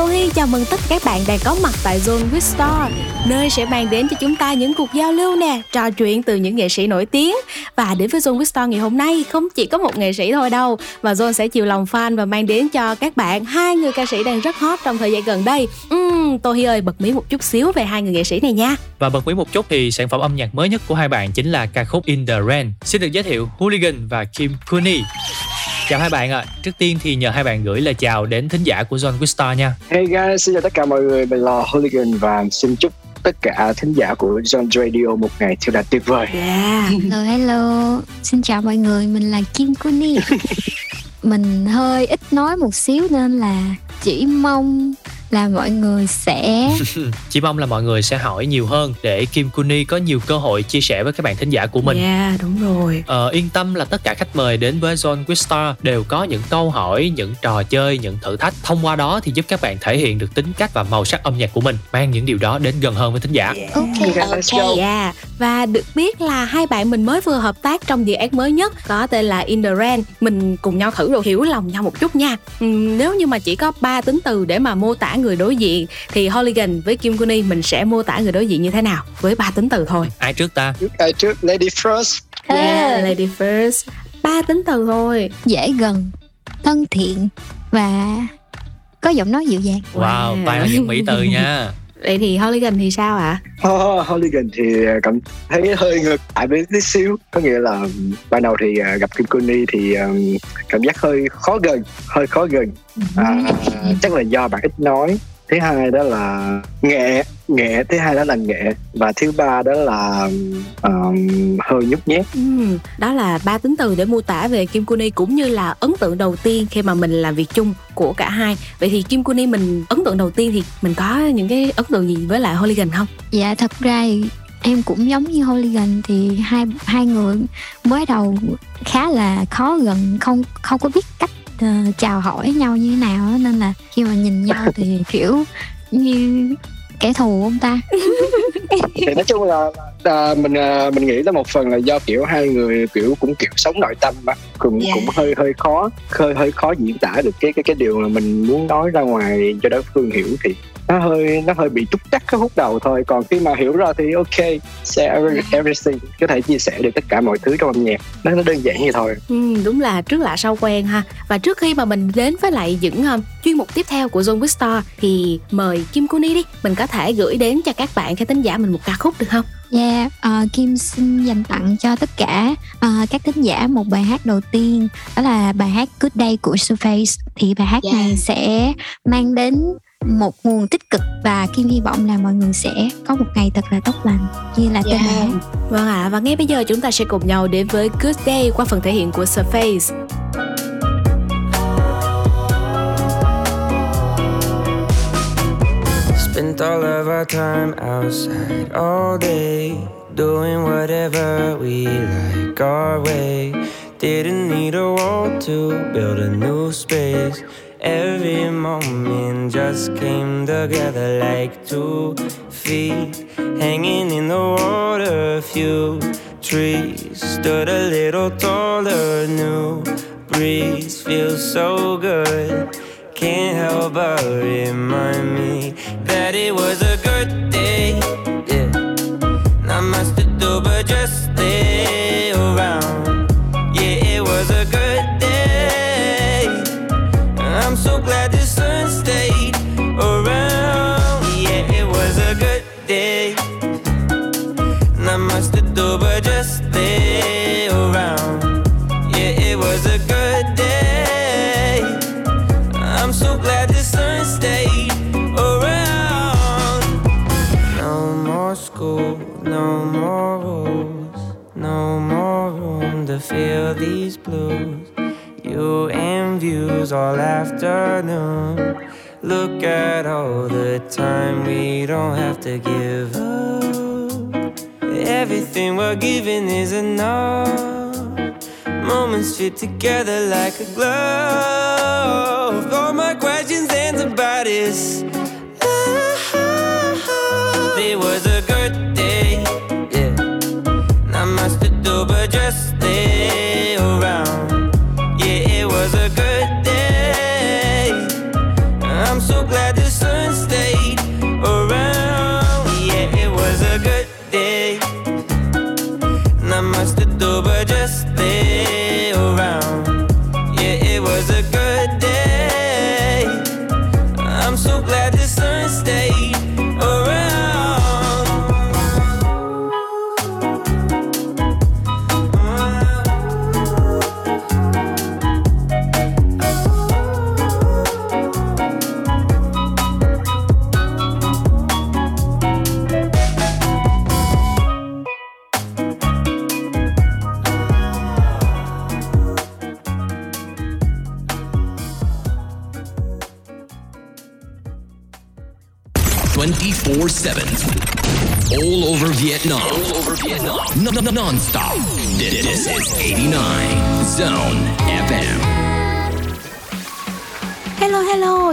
Tô Hi chào mừng tất cả các bạn đang có mặt tại Zone with Star, nơi sẽ mang đến cho chúng ta những cuộc giao lưu nè, trò chuyện từ những nghệ sĩ nổi tiếng. Và đến với Zone with Star ngày hôm nay không chỉ có một nghệ sĩ thôi đâu, mà Zone sẽ chiều lòng fan và mang đến cho các bạn hai người ca sĩ đang rất hot trong thời gian gần đây. Uhm, Hi ơi, bật mí một chút xíu về hai người nghệ sĩ này nha. Và bật mí một chút thì sản phẩm âm nhạc mới nhất của hai bạn chính là ca khúc In The Rain. Xin được giới thiệu Hooligan và Kim Cooney. Chào hai bạn ạ. À. Trước tiên thì nhờ hai bạn gửi lời chào đến thính giả của John Wistar nha. Hey guys, xin chào tất cả mọi người. Mình là Hooligan và xin chúc tất cả thính giả của John Radio một ngày thật là tuyệt vời. Yeah. Hello, hello. Xin chào mọi người. Mình là Kim Kuni. mình hơi ít nói một xíu nên là chỉ mong là mọi người sẽ chỉ mong là mọi người sẽ hỏi nhiều hơn để Kim Kuni có nhiều cơ hội chia sẻ với các bạn thính giả của mình. Yeah, đúng rồi. Ờ, yên tâm là tất cả khách mời đến với Zone Quizstar đều có những câu hỏi, những trò chơi, những thử thách. Thông qua đó thì giúp các bạn thể hiện được tính cách và màu sắc âm nhạc của mình, mang những điều đó đến gần hơn với thính giả. Yeah. Ok, ok. Yeah. Và được biết là hai bạn mình mới vừa hợp tác trong dự án mới nhất có tên là In The Rain. Mình cùng nhau thử rồi hiểu lòng nhau một chút nha. Uhm, nếu như mà chỉ có ba tính từ để mà mô tả người đối diện thì Holigan với Kim Kuni mình sẽ mô tả người đối diện như thế nào với ba tính từ thôi. Ai trước ta? Ai trước? Lady first. Yeah lady first. Ba tính từ thôi. Dễ gần thân thiện và có giọng nói dịu dàng. Wow. toàn là những mỹ từ nha Vậy thì Holigan thì sao ạ? À? Oh, Holigan thì cảm thấy hơi ngược lại với tí xíu Có nghĩa là ban đầu thì à, gặp Kim Kuni thì um, cảm giác hơi khó gần Hơi khó gần à, Chắc là do bạn ít nói thứ hai đó là nghệ nghệ thứ hai đó là nghệ và thứ ba đó là um, hơi nhút nhát. Ừ, đó là ba tính từ để mô tả về Kim Kuni cũng như là ấn tượng đầu tiên khi mà mình làm việc chung của cả hai. Vậy thì Kim Kuni mình ấn tượng đầu tiên thì mình có những cái ấn tượng gì với lại Hooligan không? Dạ thật ra em cũng giống như Hooligan thì hai hai người mới đầu khá là khó gần không không có biết cách uh, chào hỏi nhau như thế nào nên là khi mà nhìn nhau thì kiểu như kẻ thù ông ta thì nói chung là à, mình à, mình nghĩ là một phần là do kiểu hai người kiểu cũng kiểu sống nội tâm mà cũng yeah. cũng hơi hơi khó hơi hơi khó diễn tả được cái cái cái điều mà mình muốn nói ra ngoài cho đối phương hiểu thì nó hơi nó hơi bị trúc trắc cái hút đầu thôi. Còn khi mà hiểu ra thì ok share everything. Có thể chia sẻ được tất cả mọi thứ trong âm nhạc. Nó nó đơn giản như thôi. Ừ, đúng là trước lạ sau quen ha. Và trước khi mà mình đến với lại những um, chuyên mục tiếp theo của Zone Star thì mời Kim Kuni đi. Mình có thể gửi đến cho các bạn khán thính giả mình một ca khúc được không? Yeah, uh, Kim xin dành tặng cho tất cả uh, các thính giả một bài hát đầu tiên. Đó là bài hát Good Day của Surface. Thì bài hát yeah. này sẽ mang đến một nguồn tích cực và Kim hy vọng là mọi người sẽ có một ngày thật là tốt lành như là yeah. tên bài Vâng ạ, à, và ngay bây giờ chúng ta sẽ cùng nhau đến với Good Day qua phần thể hiện của Surface. Spent all of our time outside all day Doing whatever we like our way Didn't need a wall to build a new space Every moment just came together like two feet hanging in the water. Few trees stood a little taller. New breeze feels so good. Can't help but remind me that it was a good no more rules, no more room to feel these blues. You and views all afternoon. Look at all the time we don't have to give up. Everything we're giving is enough. Moments fit together like a glove. All my questions answered by this. Non-stop. This is 89 Zone FM.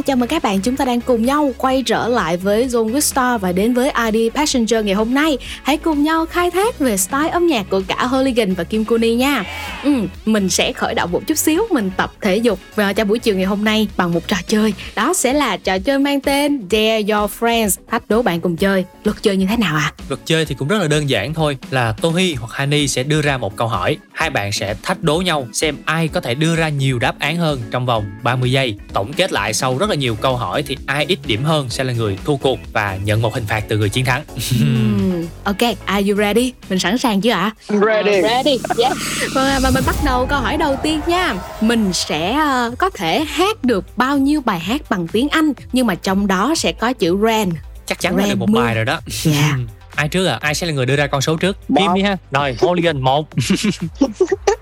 Chào mừng các bạn chúng ta đang cùng nhau quay trở lại với Zone with Star và đến với ID Passenger ngày hôm nay. Hãy cùng nhau khai thác về style âm nhạc của cả Hooligan và Kim Kuni nha. Ừ, mình sẽ khởi động một chút xíu, mình tập thể dục vào cho buổi chiều ngày hôm nay bằng một trò chơi. Đó sẽ là trò chơi mang tên Dare Your Friends, thách đố bạn cùng chơi. Luật chơi như thế nào à? Luật chơi thì cũng rất là đơn giản thôi là Tohi hoặc Hani sẽ đưa ra một câu hỏi hai bạn sẽ thách đố nhau xem ai có thể đưa ra nhiều đáp án hơn trong vòng 30 giây tổng kết lại sau rất là nhiều câu hỏi thì ai ít điểm hơn sẽ là người thua cuộc và nhận một hình phạt từ người chiến thắng ok, are you ready? Mình sẵn sàng chưa ạ? ready Ready, yeah. Vâng, và mình bắt đầu câu hỏi đầu tiên nha. Mình sẽ ờ, có thể hát được bao nhiêu bài hát bằng tiếng Anh nhưng mà trong đó sẽ có chữ ran. chắc chắn là được một Random. bài rồi đó Yeah. ai trước à ai sẽ là người đưa ra con số trước. Kim đi ha rồi Hooligan một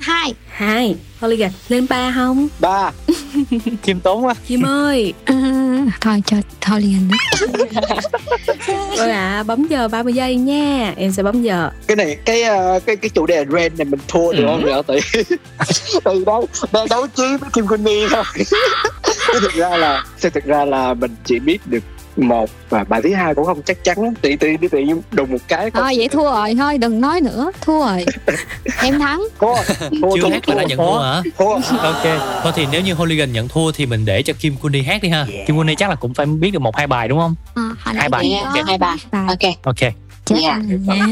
hai. Hai, Hooligan, lên ba không? ba. Kim tốn quá Kim ơi, à, thôi cho thôi liền đó. Vâng ạ, bấm giờ 30 giây nha. Em sẽ bấm giờ. cái này cái ờ, cái cái chủ đề red này mình thua được không vậy tại từ đó đang đấu trí với Kim Kuni thôi. Chứ thực ra là thực ra là mình chỉ biết được một và bài thứ hai cũng không chắc chắn. Lắm tự tự tự nhiên đùng một cái thôi vậy thua rồi. Thôi đừng nói nữa. Thua rồi. Em thắng. Thua thua chưa thua, hát mà đã nhận thua hả? thua. Ok. Thôi thì nếu như Hooligan nhận thua thì mình để cho Kim Kuni hát đi ha. Kim Kuni chắc là cũng phải biết được một hai bài đúng không? À, Hai bài. Yeah, có hai bài. ok. Ok. Chết Dạ. nha.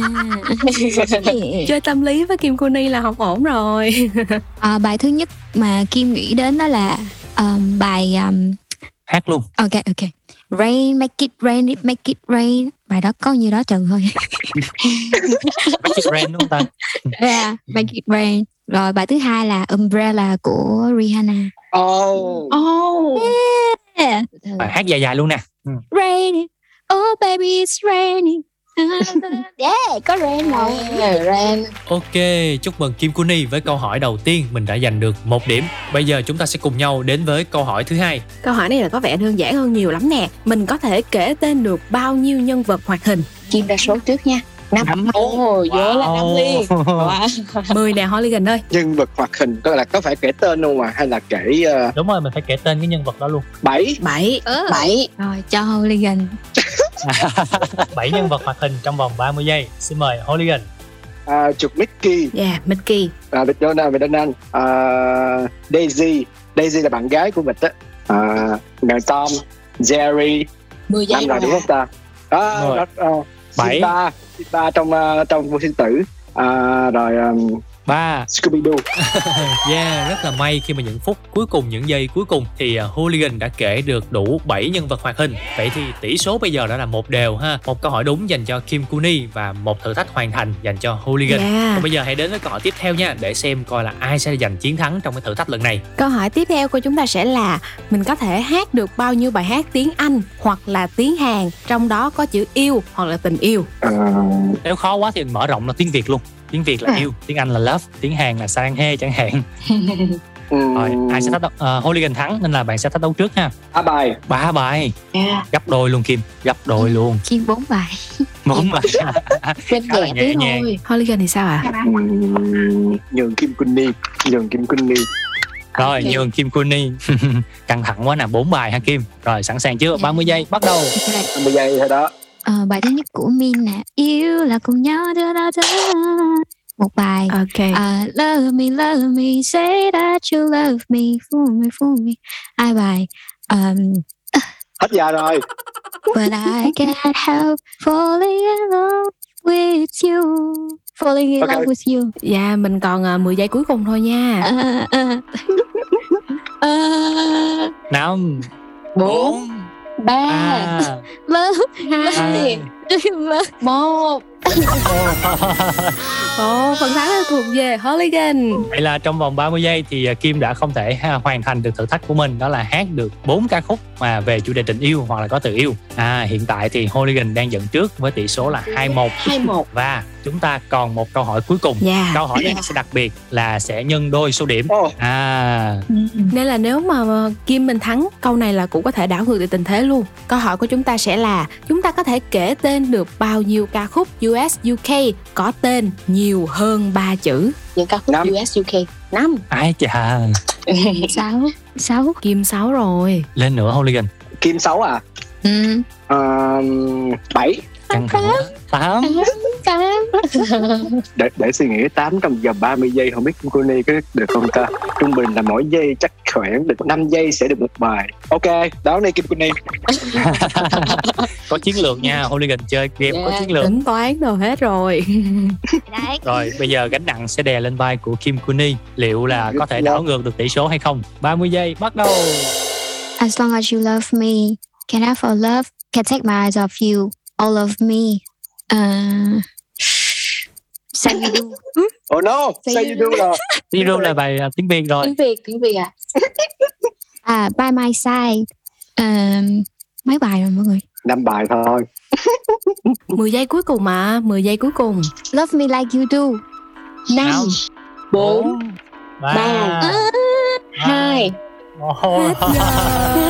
Chơi tâm lý với Kim Kuni là không ổn rồi. à, bài thứ nhất mà kim nghĩ đến đó là um, bài um, hát luôn. Ok ok rain make it rain it make it rain. Bài đó có nhiêu đó trừ thôi. Make it rain đúng không ta? Yeah, make it rain. Rồi bài thứ hai là umbrella của Rihanna. Oh. Oh. Yeah. Bài hát dài dài luôn nè. Raining oh baby it's raining yeah có rain rồi ran Ok, chúc mừng Kim Kuni với câu hỏi đầu tiên mình đã giành được một điểm. Bây giờ chúng ta sẽ cùng nhau đến với câu hỏi thứ hai. Câu hỏi này là có vẻ đơn giản hơn nhiều lắm nè. Mình có thể kể tên được bao nhiêu nhân vật hoạt hình? chim ra số trước nha năm Năm. ồ nhớ là năm liền wow. 10 nè Hooligan ơi. nhân vật hoạt hình có là có phải kể tên không mà hay là kể ờ, Đúng rồi, mình phải kể tên cái nhân vật đó luôn. bảy 7. ừ. bảy rồi cho Hooligan 7 nhân vật hoạt hình trong vòng 30 giây. Xin mời Hooligan. à, chuột Mickey Yeah, Mickey. à, McDonald McDonald à, Daisy Daisy là bạn gái của mình á à, ngài Tom Jerry mười giây năm rồi đúng không ta à, đó, à, Bảy. ba ba trong uh, trong vô sinh tử à, rồi um, 3. Scooby Doo Yeah, rất là may khi mà những phút cuối cùng, những giây cuối cùng thì uh, Hooligan đã kể được đủ 7 nhân vật hoạt hình. Vậy thì tỷ số bây giờ đã là một đều ha. Một câu hỏi đúng dành cho Kim Kuni và một thử thách hoàn thành dành cho Hooligan. Yeah. Còn bây giờ hãy đến với câu hỏi tiếp theo nha để xem coi là ai sẽ giành chiến thắng trong cái thử thách lần này. Câu hỏi tiếp theo của chúng ta sẽ là mình có thể hát được bao nhiêu bài hát tiếng Anh hoặc là tiếng Hàn trong đó có chữ yêu hoặc là tình yêu. à, Nếu khó quá thì mình mở rộng là tiếng Việt luôn. Tiếng Việt là yêu, tiếng Anh là love, tiếng Hàn là sang he chẳng hạn. um, Rồi, ai sẽ thách đấu? Uh, Hooligan thắng nên là bạn sẽ thách đấu trước ha. ba bài Ba bài, yeah. gấp đôi luôn Kim, gấp đôi luôn. kim bốn bài Bốn bài. đơn giản nhàng. thôi Hooligan thì sao ạ? À? nhường Kim Kuni nhường Kim Kuni Rồi, Ok. nhường Kim Kuni. Căng thẳng quá nè, bốn bài ha Kim. Rồi, sẵn sàng chưa? 30 giây, bắt đầu. Ok. 50 giây thôi đó Ờ, bài thứ nhất của Min nè. Yêu là cùng nhau đưa ra một bài Ok. à, love me love me say that you love me fool me fool me. Hai bài um, hết giờ rồi. But I can't help falling in love with you. Falling in Ok. love with you. Dạ, mình còn uh, 10 giây cuối cùng thôi nha. à, à, à, Năm, bốn ba ba, love hai love một Ồ, phần thắng là thuộc về Hooligan. Vậy là trong vòng 30 giây thì à, Kim đã không thể hoàn thành được thử thách của mình đó là hát được 4 ca khúc mà về chủ đề tình yêu hoặc là có từ yêu. À hiện tại thì Hooligan đang dẫn trước với tỷ số là 2-1 2-1 và chúng ta còn một câu hỏi cuối cùng. Dạ. Câu hỏi này sẽ đặc biệt là sẽ nhân đôi số điểm. À Nên là nếu mà Kim mình thắng câu này là cũng có thể đảo ngược được tình thế luôn. Câu hỏi của chúng ta sẽ là chúng ta có thể kể tên được bao nhiêu ca khúc US UK có tên nhiều hơn 3 chữ. những ca khúc Năm. US UK năm ai chà sáu sáu Kim 6 rồi. lên nữa Hooligan. Kim 6 à? ừ. Uh, 7 Căng thẳng. Tám. để để suy nghĩ 8 trong vòng 30 giây không biết cô Ni có được không ta? Trung bình là mỗi giây chắc khoảng được 5 giây sẽ được một bài. Ok đó đi Kim cô Ni có chiến lược nha Hooligan chơi game có Yeah. chiến lược. Tính toán đồ hết rồi. đấy. Rồi bây giờ gánh nặng sẽ đè lên vai của Kim Kuni liệu là có thể đảo ngược được tỷ số hay không? 30 giây bắt đầu. As long as you love me, can I for love, can take my eyes off you, all of me. Uh, say you do Oh no, say you do là Sangidu là bài à, tiếng Việt rồi. Tiếng Việt, tiếng Việt à. à by my side. Um, mấy bài rồi mọi người? Năm bài thôi. 10 giây cuối cùng mà, 10 giây cuối cùng. Love me like you do. 5 4 3 2 Oh.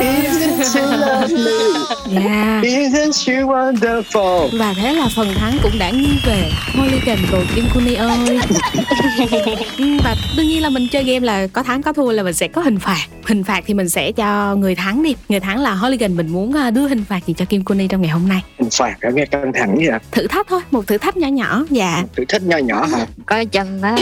Isn't she lovely? Yeah. Isn't she wonderful? Và thế là phần thắng cũng đã nghiêng về Mulligan của Kim Kuni ơi. và đương nhiên là mình chơi game là có thắng có thua là mình sẽ có hình phạt. Hình phạt thì mình sẽ cho người thắng đi. Người thắng là Mulligan mình muốn à, đưa hình phạt gì cho Kim Kuni trong ngày hôm nay. Hình phạt đã nghe căng thẳng vậy ạ. Thử thách thôi, một thử thách nhỏ nhỏ. Dạ. Thử thách nhỏ nhỏ hả? Coi chừng á.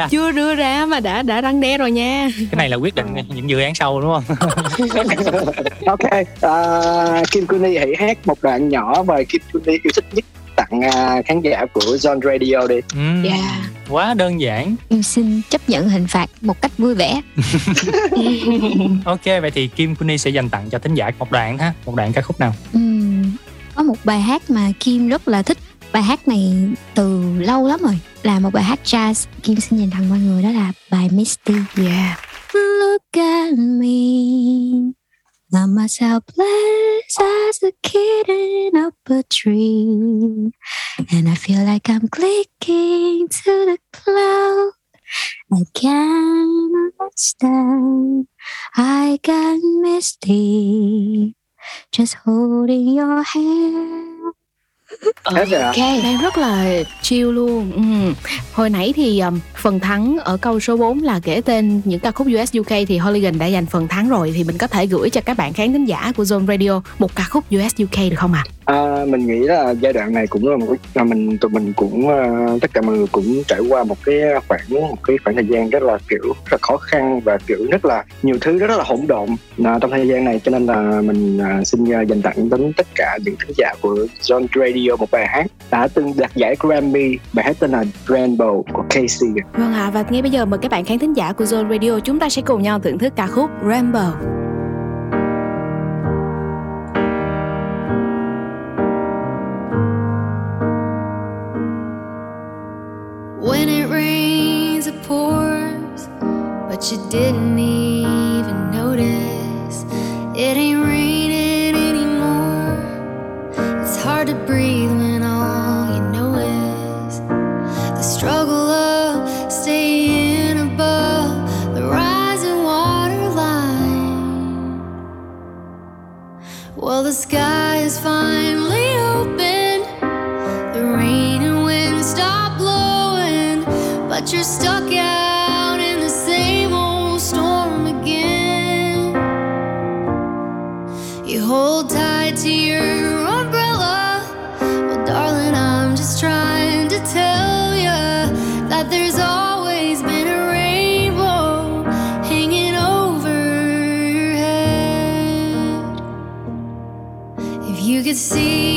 Chưa đưa ra mà đã đã răng đe rồi nha. Cái này là quyết định những dự án sau đúng không ok à, Kim Kuni hãy hát một đoạn nhỏ và Kim Kuni yêu thích nhất tặng à, khán giả của Zone Radio đi Ừm, dạ quá đơn giản Em xin chấp nhận hình phạt một cách vui vẻ. ok vậy thì Kim Kuni sẽ dành tặng cho thính giả một đoạn ha một đoạn ca khúc nào Ừm, có một bài hát mà Kim rất là thích. Bài hát này từ lâu lắm rồi. Là một bài hát jazz. Kim xin dành tặng mọi người đó là bài Misty. Yeah Look at me. I'm as helpless as a kitten up a tree. And I feel like I'm clicking to the cloud. I can't stand. I got misty. Just holding your hand. Hết rồi ạ? ok Đang rất là chill luôn ừ. Hồi nãy thì um, phần thắng ở câu số 4 là kể tên những ca khúc US UK Thì Hooligan đã giành phần thắng rồi Thì mình có thể gửi cho các bạn khán thính giả của Zone Radio Một ca khúc US UK được không ạ? À, mình nghĩ là giai đoạn này cũng là một là mình tụi mình cũng uh, tất cả mọi người cũng trải qua một cái khoảng một cái khoảng thời gian rất là kiểu rất là khó khăn và kiểu rất là nhiều thứ rất là hỗn độn à, trong thời gian này cho nên là mình uh, xin uh, dành tặng đến tất cả những khán giả của John Radio một bài hát đã từng đạt giải Grammy. Bài hát tên là Rainbow của Casey. Vâng ạ, và ngay bây giờ mời các bạn khán thính giả của Zone Radio Chúng ta sẽ cùng nhau thưởng thức ca khúc Rainbow. When it rains, it pours, but you didn't the sky is finally open. The rain and wind stop blowing, but you're stuck out in the same old storm again. You hold tight to your could see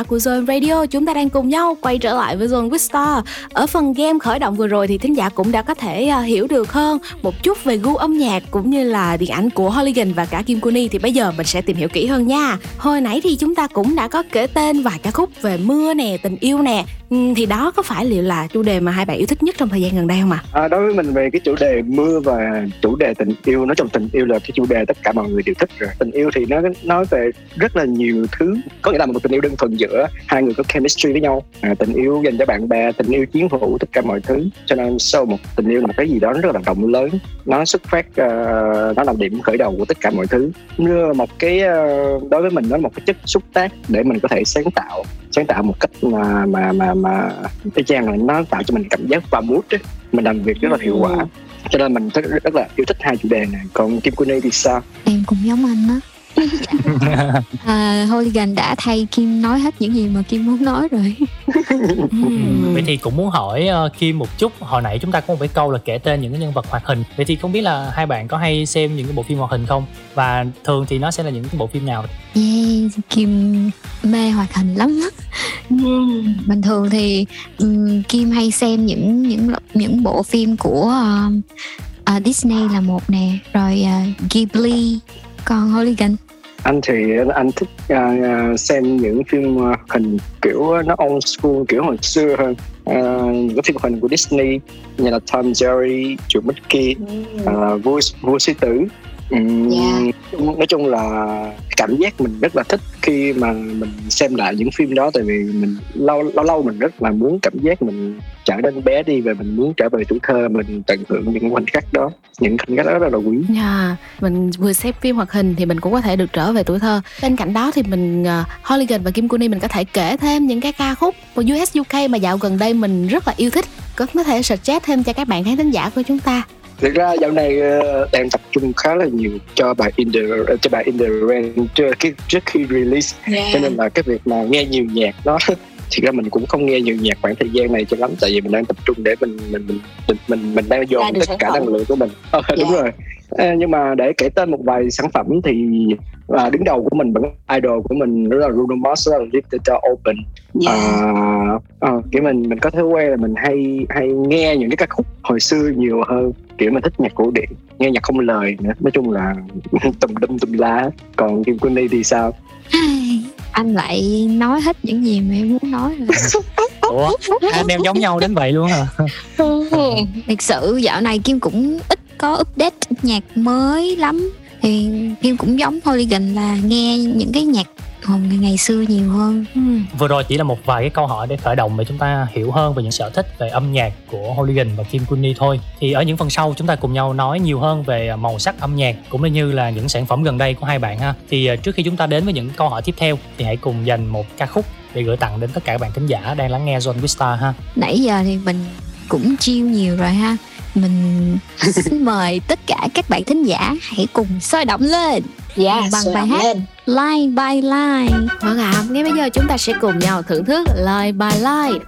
giả của Zone Radio. Chúng ta đang cùng nhau quay trở lại với Zone Wistar Ở phần game khởi động vừa rồi thì thính giả cũng đã có thể à, hiểu được hơn Một chút về gu âm nhạc cũng như là điện ảnh của Holligan và cả Kim Kuni Thì bây giờ mình sẽ tìm hiểu kỹ hơn nha. Hồi nãy thì chúng ta cũng đã có kể tên vài ca khúc về mưa nè, tình yêu nè. Ừ, thì đó có phải liệu là chủ đề mà hai bạn yêu thích nhất trong thời gian gần đây không ạ? À, đối với mình về cái chủ đề mưa và chủ đề tình yêu nói chung tình yêu là cái chủ đề tất cả mọi người đều thích rồi. Tình yêu thì nó nói về rất là nhiều thứ. Có nghĩa là một tình yêu đơn thuần giữa hai người có chemistry với nhau. À, tình yêu dành cho bạn bè tình yêu chiến hữu tất cả mọi thứ. Cho nên sau một tình yêu là một cái gì đó rất là rộng lớn. Nó xuất phát uh, nó là điểm khởi đầu của tất cả mọi thứ. Là một cái uh, đối với mình nó là một cái chất xúc tác để mình có thể sáng tạo sáng tạo một cách mà mà mà mà y chang là nó tạo cho mình cảm giác và mood ấy. mình làm việc rất là hiệu quả. Cho nên mình rất, rất là yêu thích hai chủ đề này. Còn Kim Kuni thì sao? Em cũng giống anh á à, Holigan đã thay Kim nói hết những gì mà Kim muốn nói rồi. Vậy thì cũng muốn hỏi uh, Kim một chút Hồi nãy chúng ta có một cái câu là kể tên những cái nhân vật hoạt hình. Vậy thì không biết là hai bạn có hay xem những cái bộ phim hoạt hình không? Và thường thì nó sẽ là những cái bộ phim nào? yeah, Kim mê hoạt hình lắm bình thường thì um, Kim hay xem những những những bộ phim của um, à, Disney là một nè. Rồi uh, Ghibli còn Holigan anh thì anh thích uh, xem những phim uh, hình kiểu nó old school kiểu hồi xưa hơn. Uh, những cái phim hình của Disney như là Tom Jerry, chuột Mickey, uh, vua vua sư tử Yeah. nói chung là cảm giác mình rất là thích khi mà mình xem lại những phim đó tại vì mình lâu lâu lâu mình rất là muốn cảm giác mình trở nên bé đi và mình muốn trở về tuổi thơ mình tận hưởng những khoảnh khắc đó những khoảnh khắc đó rất là quý Dạ, mình vừa xem phim hoạt hình thì mình cũng có thể được trở về tuổi thơ. Bên cạnh đó thì mình uh, Holigan và Kim Kuni mình có thể kể thêm những cái ca khúc của US UK mà dạo gần đây mình rất là yêu thích. Có có thể suggest thêm cho các bạn khán thính giả của chúng ta. Thực ra dạo này ờ, đang tập trung khá là nhiều cho bài in the cho bài in the rain trước khi trước khi release. Cho nên là cái việc mà nghe nhiều nhạc đó thực ra mình cũng không nghe nhiều nhạc khoảng thời gian này cho lắm tại vì mình đang tập trung để mình mình mình mình mình, mình đang dồn tất cả năng lượng của mình. Ờ, đúng rồi. Ờ, nhưng mà để kể tên một vài sản phẩm thì à, đứng đầu của mình vẫn idol của mình đó là Bruno Mars đó là Door Open. Dạ. à, à, kiểu mình mình có thói quen là mình hay hay nghe những cái ca khúc hồi xưa nhiều hơn kiểu mình thích nhạc cổ điển nghe nhạc không lời nữa. Nói chung là tùm đum tùm lá. Còn Kim Kuni thì sao anh lại nói hết những gì mà em muốn nói rồi Ủa? Anh em giống nhau đến vậy luôn hả? thực sự dạo này Kim cũng ít có update nhạc mới lắm thì Kim cũng giống Holigan là nghe những cái nhạc hồi ngày, ngày xưa nhiều hơn Ừ. Vừa rồi chỉ là một vài cái câu hỏi để khởi động để chúng ta hiểu hơn về những sở thích về âm nhạc của Holigan và Kim Kuni thôi. Thì ở những phần sau chúng ta cùng nhau nói nhiều hơn về màu sắc âm nhạc cũng như là những sản phẩm gần đây của hai bạn ha. Thì ờ, trước khi chúng ta đến với những câu hỏi tiếp theo thì hãy cùng dành một ca khúc để gửi tặng đến tất cả các bạn khán giả đang lắng nghe John Vista ha. nãy giờ thì mình cũng chiêu nhiều rồi ha mình xin mời tất cả các bạn thính giả hãy cùng sôi động lên Dạ, bằng bài động hát lên line by line Vâng ạ, ngay bây giờ chúng ta sẽ cùng nhau thưởng thức Line by Line.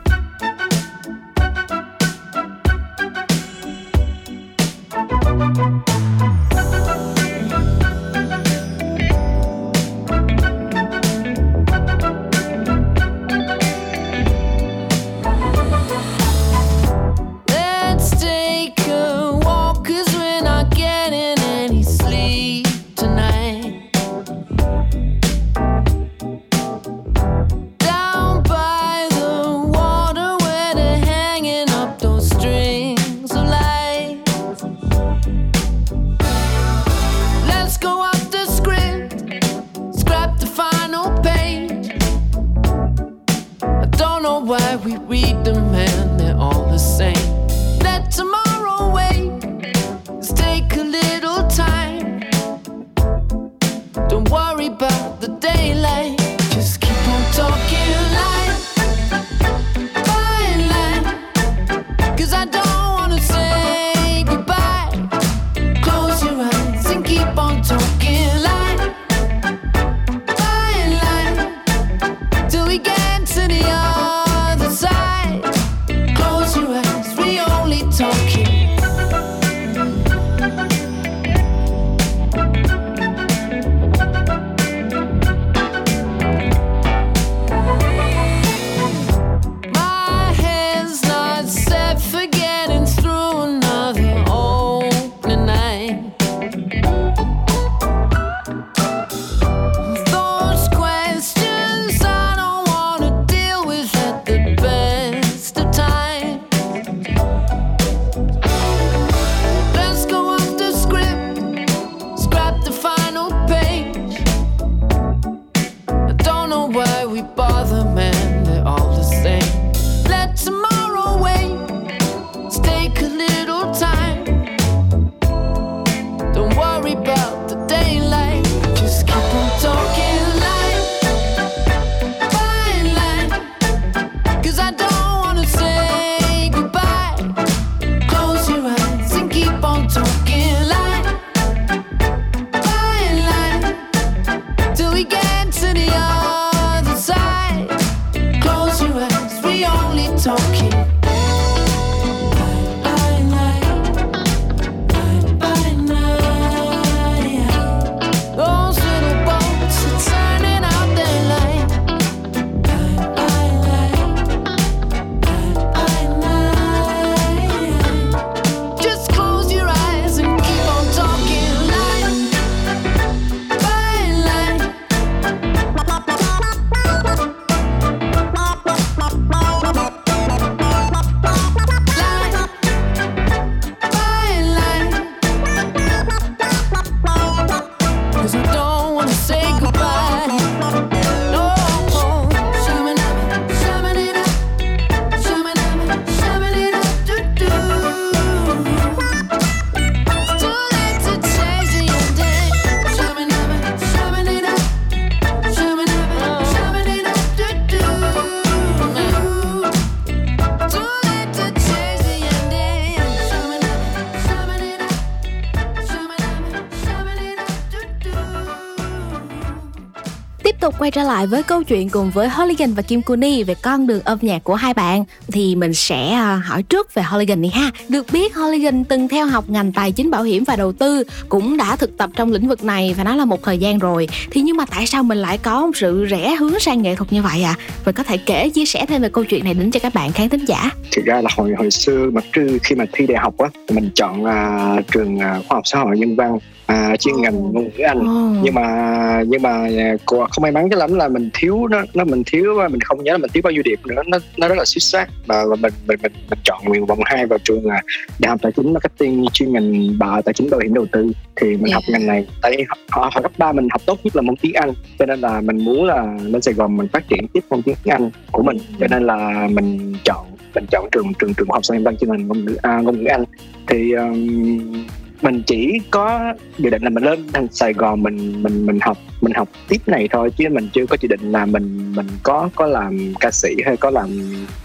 trở lại với câu chuyện cùng với Holigan và Kim Kuni về con đường âm nhạc của hai bạn thì mình sẽ à, hỏi trước về Holigan đi ha. Được biết Holigan từng theo học ngành tài chính bảo hiểm và đầu tư, cũng đã thực tập trong lĩnh vực này và nó là một thời gian rồi. Thì nhưng mà tại sao mình lại có một sự rẽ hướng sang nghệ thuật như vậy à? Và có thể kể chia sẻ thêm về câu chuyện này đến cho các bạn khán thính giả. thực ra là hồi hồi xưa mà trừ khi mà thi đại học á mình chọn uh, trường uh, khoa học xã hội nhân văn à, chuyên ngành ngôn ngữ anh. Ồ. nhưng mà nhưng mà à, không may mắn cho lắm là mình thiếu nó nó mình thiếu mình không nhớ là mình thiếu bao nhiêu điểm nữa. Nó nó rất là xuất sắc. Và, và mình mình mình mình chọn nguyện vọng hai vào trường à, đại học tài chính marketing chuyên ngành bà tài chính bảo hiểm đầu tư. Thì mình Yeah. học ngành này tại hồi, hồi cấp 3 mình học tốt nhất là môn tiếng Anh. Cho nên là mình muốn là lên Sài Gòn mình phát triển tiếp môn tiếng Anh của mình. Cho nên là mình chọn mình chọn trường trường trường học hội văn chuyên ngành ngôn ngữ à, ngôn ngữ Anh. Thì um, mình chỉ có dự định là mình lên thành Sài Gòn mình mình mình học mình học tiếp này thôi chứ mình chưa có dự định là mình mình có có làm ca sĩ hay có làm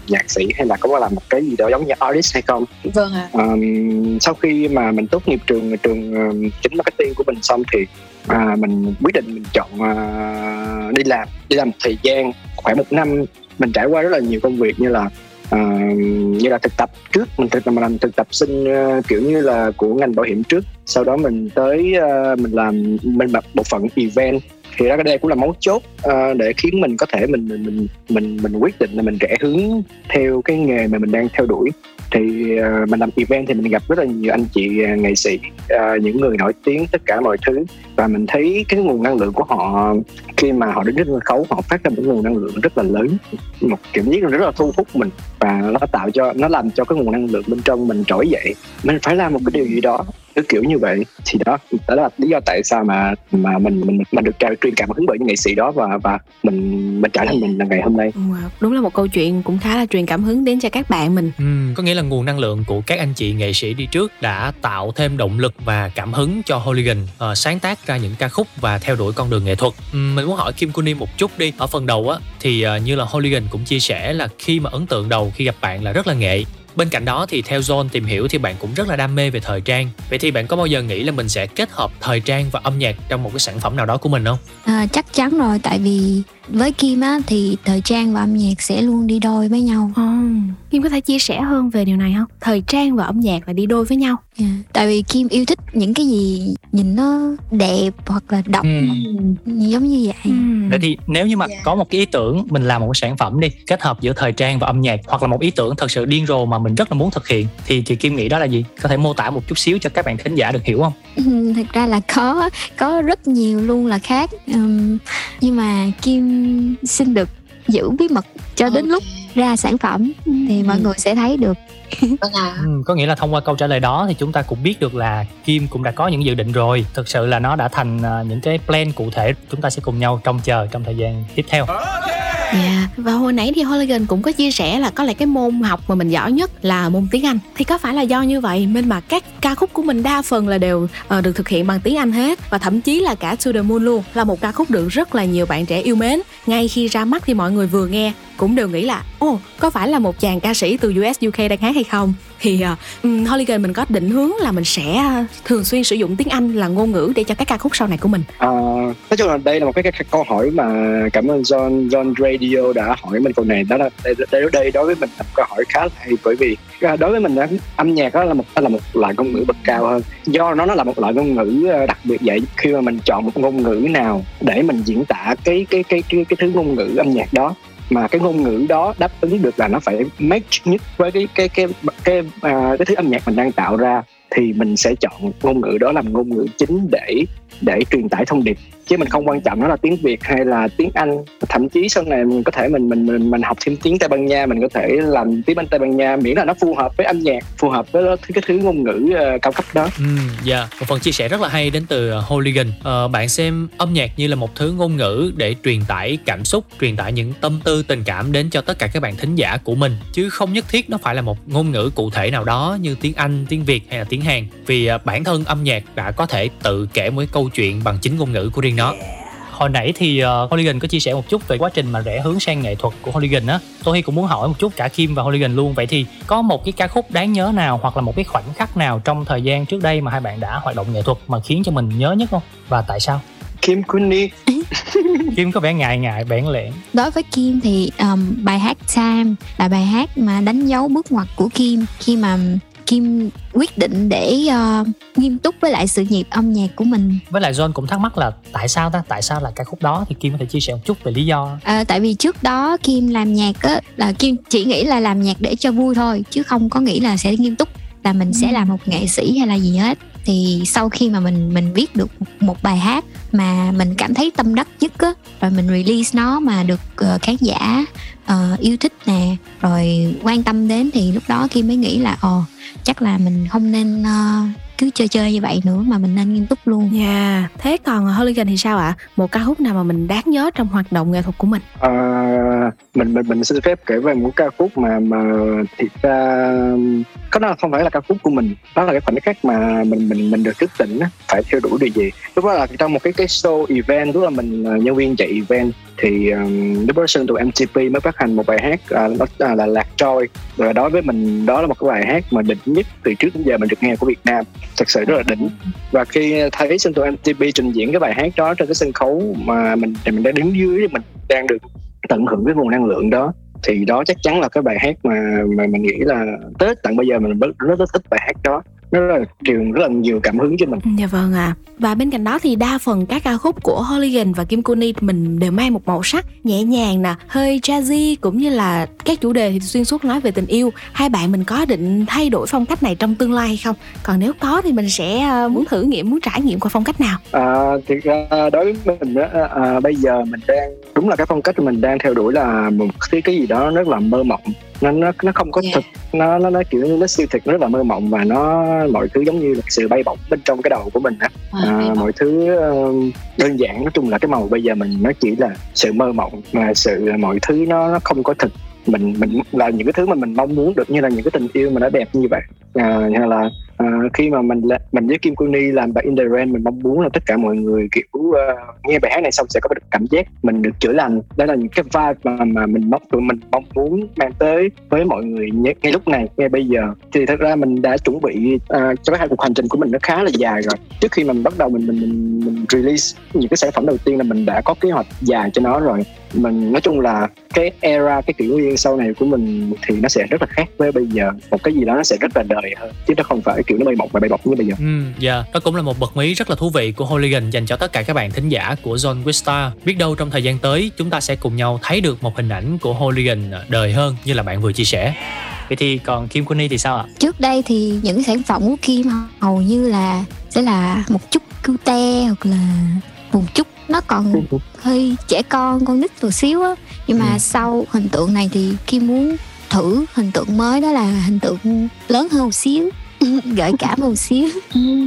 nhạc sĩ hay là có làm một cái gì đó giống như artist hay không Vâng ạ. Ờm, sau khi mà mình tốt nghiệp trường trường um, chính marketing của mình xong thì à, mình quyết định mình chọn à, đi làm đi làm một thời gian khoảng một năm mình trải qua rất là nhiều công việc như là Ờ, như là thực tập trước mình thực mình làm thực tập sinh uh, kiểu như là của ngành bảo hiểm trước. Sau đó mình tới uh, mình làm mình làm bộ phận event thì ra cái đây cũng là mấu chốt uh, để khiến mình có thể mình mình mình mình mình quyết định là mình rẽ hướng theo cái nghề mà mình đang theo đuổi. Thì uh, mình làm event thì mình gặp rất là nhiều anh chị uh, nghệ sĩ uh, những người nổi tiếng tất cả mọi thứ. Và mình thấy cái nguồn năng lượng của họ khi mà họ đứng trên sân khấu họ phát ra một nguồn năng lượng rất là lớn một kiểu giác rất là thu hút mình. Và nó tạo cho nó làm cho cái nguồn năng lượng bên trong mình trỗi dậy mình phải làm một cái điều gì đó kiểu kiểu như vậy thì đó đó là lý do tại sao mà mà mình mình mình được truyền cảm hứng bởi những nghệ sĩ đó và và mình mình trở thành mình là ngày hôm nay Wow, đúng là một câu chuyện cũng khá là truyền cảm hứng đến cho các bạn mình Ừ, có nghĩa là nguồn năng lượng của các anh chị nghệ sĩ đi trước đã tạo thêm động lực và cảm hứng cho Hooligan ờ, sáng tác ra những ca khúc và theo đuổi con đường nghệ thuật. Ừ, mình muốn hỏi Kim Kuni một chút đi. Ở phần đầu á thì ờ, như là Hooligan cũng chia sẻ là khi mà ấn tượng đầu khi gặp bạn là rất là nghệ. Bên cạnh đó thì theo John tìm hiểu thì bạn cũng rất là đam mê về thời trang. Vậy thì bạn có bao giờ nghĩ là mình sẽ kết hợp thời trang và âm nhạc trong một cái sản phẩm nào đó của mình không? À, chắc chắn rồi tại vì với Kim á thì thời trang và âm nhạc sẽ luôn đi đôi với nhau. Ồ, Kim có thể chia sẻ hơn về điều này không? Thời trang và âm nhạc là đi đôi với nhau. Yeah. Tại vì Kim yêu thích những cái gì nhìn nó đẹp hoặc là độc Ừ. giống như vậy. Vậy thì nếu như mà có một cái ý tưởng mình làm một cái sản phẩm đi kết hợp giữa thời trang và âm nhạc hoặc là một ý tưởng thật sự điên rồ mà mình rất là muốn thực hiện thì chị Kim nghĩ đó là gì? Có thể mô tả một chút xíu cho các bạn thính giả được hiểu không? Ừ, Thật ra là có có rất nhiều luôn là khác Ừm, nhưng mà Kim xin được giữ bí mật cho đến lúc ra sản phẩm thì mọi người sẽ thấy được. Vâng. Ừ, có nghĩa là thông qua câu trả lời đó thì chúng ta cũng biết được là Kim cũng đã có những dự định rồi. Thực sự là nó đã thành à, những cái plan cụ thể. Chúng ta sẽ cùng nhau trông chờ trong thời gian tiếp theo yeah. và hồi nãy thì Hooligan cũng có chia sẻ là có lẽ cái môn học mà mình giỏi nhất là môn tiếng Anh. Thì có phải là do như vậy nên mà các ca khúc của mình đa phần là đều uh, được thực hiện bằng tiếng Anh hết và thậm chí là cả To The Moon luôn là một ca khúc được rất là nhiều bạn trẻ yêu mến. Ngay khi ra mắt thì mọi người vừa nghe cũng đều nghĩ là ồ có phải là một chàng ca sĩ từ US UK đang hát hay không thì à, ừ, uh, Hooligan mình có định hướng là mình sẽ à, thường xuyên sử dụng tiếng Anh là ngôn ngữ để cho các ca khúc sau này của mình. À, nói chung là đây là một cái, cái, cái câu hỏi mà cảm ơn John John Radio đã hỏi mình câu này. Đó là đây, đây, đây đối với mình là một câu hỏi khá là hay bởi vì à, đối với mình á, âm nhạc đó là một là một loại ngôn ngữ bậc cao hơn. Do nó nó là một loại ngôn ngữ đặc biệt vậy khi mà mình chọn một ngôn ngữ nào để mình diễn tả cái cái cái cái cái thứ ngôn ngữ âm nhạc đó mà cái ngôn ngữ đó đáp ứng được là nó phải match nhất với cái cái cái cái cái, à, cái thứ âm nhạc mình đang tạo ra thì mình sẽ chọn ngôn ngữ đó làm ngôn ngữ chính để để truyền tải thông điệp chứ mình không quan trọng nó là tiếng Việt hay là tiếng Anh thậm chí sau này mình có thể mình mình mình, mình học thêm tiếng Tây Ban Nha mình có thể làm tiếng Anh Tây Ban Nha miễn là nó phù hợp với âm nhạc phù hợp với cái thứ ngôn ngữ uh, cao cấp đó Ừ, dạ. Một phần chia sẻ rất là hay đến từ ờ, Hooligan. uh, bạn xem âm nhạc như là một thứ ngôn ngữ để truyền tải cảm xúc, truyền tải những tâm tư tình cảm đến cho tất cả các bạn thính giả của mình. Chứ không nhất thiết nó phải là một ngôn ngữ cụ thể nào đó như tiếng Anh, tiếng Việt hay là tiếng Hàn. Vì uh, bản thân âm nhạc đã có thể tự kể một cái câu chuyện bằng chính ngôn ngữ của riêng nó. Hồi nãy thì uh, Hooligan có chia sẻ một chút về quá trình mà rẽ hướng sang nghệ thuật của Hooligan á. Tôi cũng muốn hỏi một chút cả Kim và Hooligan luôn. Vậy thì có một cái ca khúc đáng nhớ nào hoặc là một cái khoảnh khắc nào trong thời gian trước đây mà hai bạn đã hoạt động nghệ thuật mà khiến cho mình nhớ nhất không? Và tại sao? Kim Kuni Kim có vẻ ngại ngại bẽn lẽn. Đối với Kim thì um, bài hát Time là bài hát mà đánh dấu bước ngoặt của Kim khi mà Kim quyết định để uh, nghiêm túc với lại sự nghiệp âm nhạc của mình. Với lại John cũng thắc mắc là tại sao ta? Tại sao là ca khúc đó thì Kim có thể chia sẻ một chút về lý do. À, tại vì trước đó Kim làm nhạc á là Kim chỉ nghĩ là làm nhạc để cho vui thôi chứ không có nghĩ là sẽ nghiêm túc là mình sẽ là một nghệ sĩ hay là gì hết thì sau khi mà mình mình viết được một bài hát mà mình cảm thấy tâm đắc nhất á rồi mình release nó mà được uh, khán giả uh, yêu thích nè rồi quan tâm đến thì lúc đó Kim mới nghĩ là ồ chắc là mình không nên uh, cứ chơi chơi như vậy nữa mà mình nên nghiêm túc luôn. Dạ. Yeah. Thế còn Hooligan thì sao ạ? Một ca khúc nào mà mình đáng nhớ trong hoạt động nghệ thuật của mình? À, mình mình mình xin phép kể về một ca khúc mà mà thiệt ra có nó không phải là ca khúc của mình đó là cái khoảnh khắc mà mình mình mình được thức tỉnh phải theo đuổi điều gì lúc đó là trong một cái cái show event lúc là mình là nhân viên chạy event thì um, The Person tụi MTP mới phát hành một bài hát uh, đó à, là Lạc Trôi. Và đối với mình đó là một cái bài hát mà đỉnh nhất từ trước đến giờ mình được nghe của Việt Nam. Thật sự rất là đỉnh. Và khi thấy Sơn tụi MTP trình diễn cái bài hát đó trên cái sân khấu mà mình thì mình đã đứng dưới mình đang được tận hưởng cái nguồn năng lượng đó. Thì đó chắc chắn là cái bài hát mà mà mình nghĩ là tết tận bây giờ mình rất rất thích bài hát đó nó là truyền rất là nhiều cảm hứng cho mình. Dạ vâng ạ. À. Và bên cạnh đó thì đa phần các ca khúc của Hooligan và Kim Kuni mình đều mang một màu sắc nhẹ nhàng nè, hơi jazzy cũng như là các chủ đề thì xuyên suốt nói về tình yêu. Hai bạn mình có định thay đổi phong cách này trong tương lai hay không? Còn nếu có thì mình sẽ muốn thử nghiệm, muốn trải nghiệm qua phong cách nào? À, thì ra đối với mình đó, à, bây giờ mình đang đúng là cái phong cách mình đang theo đuổi là một cái cái gì đó rất là mơ mộng nó nó nó không có Yeah. thực nó nó nó kiểu nó siêu thực nó rất là mơ mộng và nó mọi thứ giống như là sự bay bổng bên trong cái đầu của mình á. À, à, hay mọi thứ ờ, đơn giản nói chung là cái màu bây giờ mình nó chỉ là sự mơ mộng mà sự mọi thứ nó nó không có thực. Mình mình là những cái thứ mà mình mong muốn được như là những cái tình yêu mà nó đẹp như vậy à, hay là à, khi mà mình là- mình với Kim Kuni làm bài In The Rain mình mong muốn là tất cả mọi người kiểu uh, nghe bài hát này xong sẽ có được cảm giác mình được chữa lành. Đó là những cái vibe mà mà mình mong tụi mình mong muốn mang tới với mọi người ngay, ngay lúc này ngay bây giờ. Thì thật ra mình đã chuẩn bị uh, cho cái hai cuộc hành trình của mình nó khá là dài rồi. Trước khi mình bắt đầu mình mình mình, mình release những cái sản phẩm đầu tiên là mình đã có kế hoạch dài cho nó rồi. Mình nói chung là cái era cái kỷ nguyên sau này của mình thì nó sẽ rất là khác với bây giờ. Một cái gì đó nó sẽ rất là đời hơn chứ nó không phải kiểu nó bay bổng và bay bổng như bây giờ Ừ, dạ, đó cũng là một bật mí rất là thú vị của Hooligan dành cho tất cả các bạn thính giả của John Wistar. Biết đâu trong thời gian tới chúng ta sẽ cùng nhau thấy được một hình ảnh của Hooligan đời hơn như là bạn vừa chia sẻ. Vậy thì còn Kim Kuni thì sao ạ? trước đây thì những sản phẩm của Kim hầu như là sẽ là một chút cute hoặc là một chút nó còn hơi trẻ con con nít một xíu á nhưng mà Ừ. sau hình tượng này thì Kim muốn thử hình tượng mới đó là hình tượng lớn hơn một xíu gợi cảm một xíu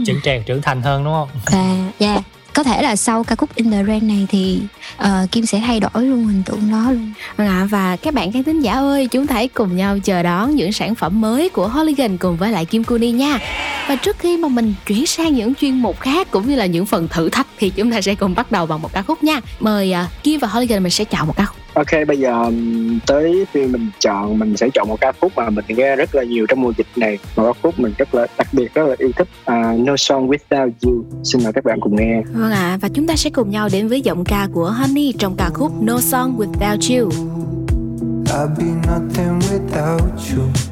Trưởng tràng trưởng thành hơn đúng không? và yeah, có thể là sau ca khúc In The Rain này thì ờ, Kim sẽ thay đổi luôn hình tượng đó luôn ạ, và các bạn khán thính giả ơi, chúng ta hãy cùng nhau chờ đón những sản phẩm mới của Hooligan cùng với lại Kim Kuni nha. Và trước khi mà mình chuyển sang những chuyên mục khác cũng như là những phần thử thách thì chúng ta sẽ cùng bắt đầu bằng một ca khúc nha. Mời à, Kim và Hooligan mình sẽ chọn một ca khúc. Ok bây giờ ừm, tới khi mình chọn mình sẽ chọn một ca khúc mà mình nghe rất là nhiều trong mùa dịch này một ca khúc mình rất là đặc biệt rất là yêu thích à, No Song Without You xin mời các bạn cùng nghe Vâng ạ, và chúng ta sẽ cùng nhau đến với giọng ca của Honey trong ca khúc No Song Without You. I'd be nothing without you.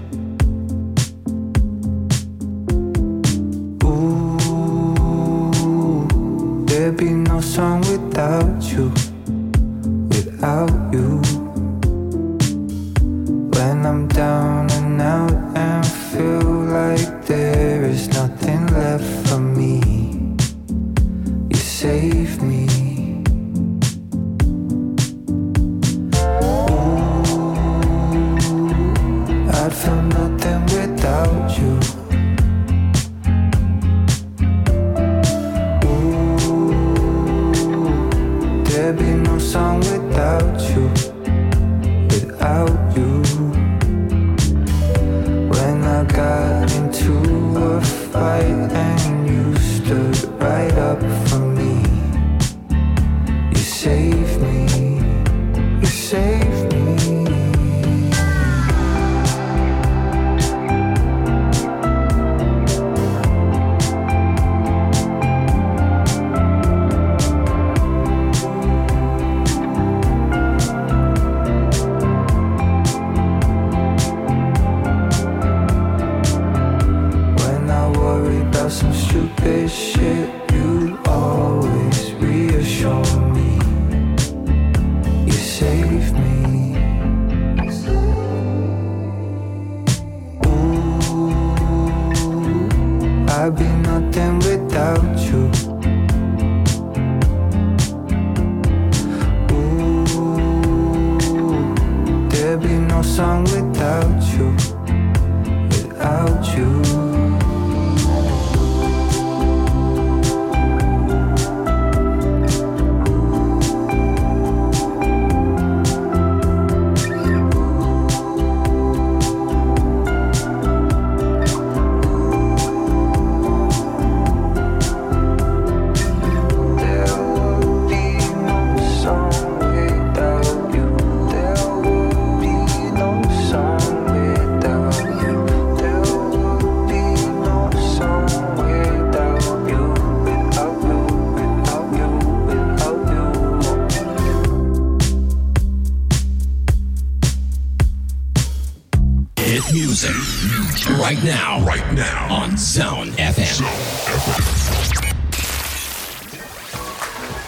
Right now. Right now. On Zone FM.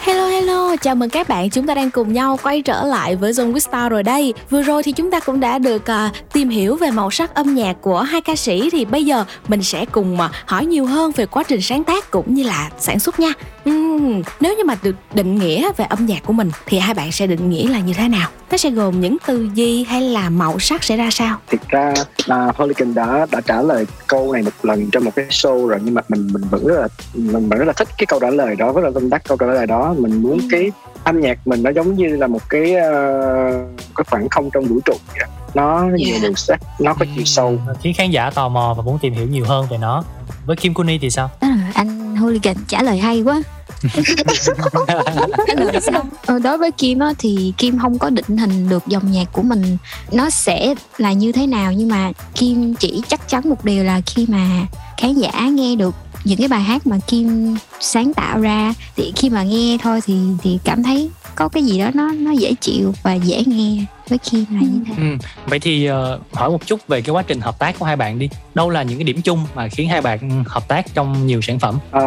Hello hello Hello, chào mừng các bạn. Chúng ta đang cùng nhau quay trở lại với Zone with Star rồi đây. Vừa rồi thì chúng ta cũng đã được uh, tìm hiểu về màu sắc âm nhạc của hai ca sĩ thì bây giờ mình sẽ cùng uh, hỏi nhiều hơn về quá trình sáng tác cũng như là sản xuất nha. Uhm, nếu như mà được định nghĩa về âm nhạc của mình thì hai bạn sẽ định nghĩa là như thế nào? Nó sẽ gồm những từ gì hay là màu sắc sẽ ra sao? thực ra uh, Holican đã đã trả lời câu này một lần trong một cái show rồi nhưng mà mình mình vẫn rất là mình vẫn rất là thích cái câu trả lời đó rất là tâm đắc câu trả lời đó mình muốn cái âm nhạc mình nó giống như là một cái uh, cái khoảng không trong vũ trụ vậy. nó nhiều Yeah. màu sắc nó có chiều sâu khiến khán giả tò mò và muốn tìm hiểu nhiều hơn về nó với Kim Kuni thì sao Đó là anh Hooligan trả lời hay quá. Ờ, đối với Kim á, thì Kim không có định hình được dòng nhạc của mình nó sẽ là như thế nào nhưng mà Kim chỉ chắc chắn một điều là khi mà khán giả nghe được những cái bài hát mà Kim sáng tạo ra thì khi mà nghe thôi thì thì cảm thấy có cái gì đó nó nó dễ chịu và dễ nghe với Kim là như thế. ừ. vậy thì ờ, hỏi một chút về cái quá trình hợp tác của hai bạn đi đâu là những cái điểm chung mà khiến hai bạn hợp tác trong nhiều sản phẩm À,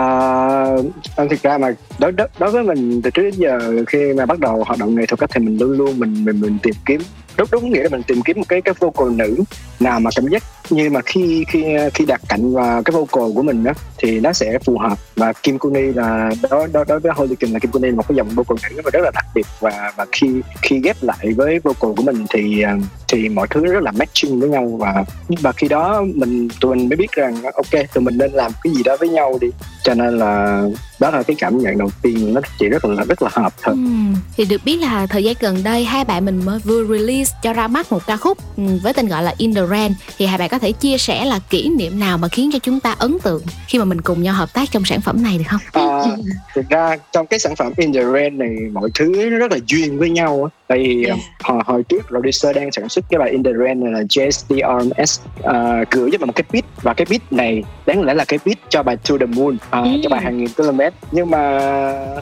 anh thực ra mà đối, đối đối với mình từ trước đến giờ khi mà bắt đầu hoạt động nghệ thuật thì mình luôn luôn mình mình mình tìm kiếm đúng đúng nghĩa là mình tìm kiếm một cái cái vocal nữ nào mà cảm giác nhưng mà khi khi khi đặt cạnh vào cái vocal của mình đó thì nó sẽ phù hợp. Và Kim Kuni là đối đối đối với Holican là Kim Kuni là một cái dòng vocal nữ mà rất là đặc biệt. Và và khi khi ghép lại với vocal của mình thì thì mọi thứ rất là matching với nhau. Và và khi đó mình, tụi mình mới biết rằng, ok, tụi mình nên làm cái gì đó với nhau đi. Cho nên là đó là cái cảm nhận đầu tiên. Nó chỉ rất là rất là hợp thôi. Ừ. Thì được biết là thời gian gần đây hai bạn mình mới vừa release cho ra mắt một ca khúc ừ, với tên gọi là In The Rain. Thì hai bạn có thể chia sẻ là kỷ niệm nào mà khiến cho chúng ta ấn tượng khi mà mình cùng nhau hợp tác trong sản phẩm này được không? À, thực ra trong cái sản phẩm In The Rain này mọi thứ nó rất là duyên với nhau á. tại vì Yeah. hồi, hồi trước producer đang sản xuất cái bài In The Rain này là JSTRMS uh, gửi cho mình một cái beat và cái beat này đáng lẽ là cái beat cho bài To The Moon à, Ừ. cho bài hàng nghìn km nhưng mà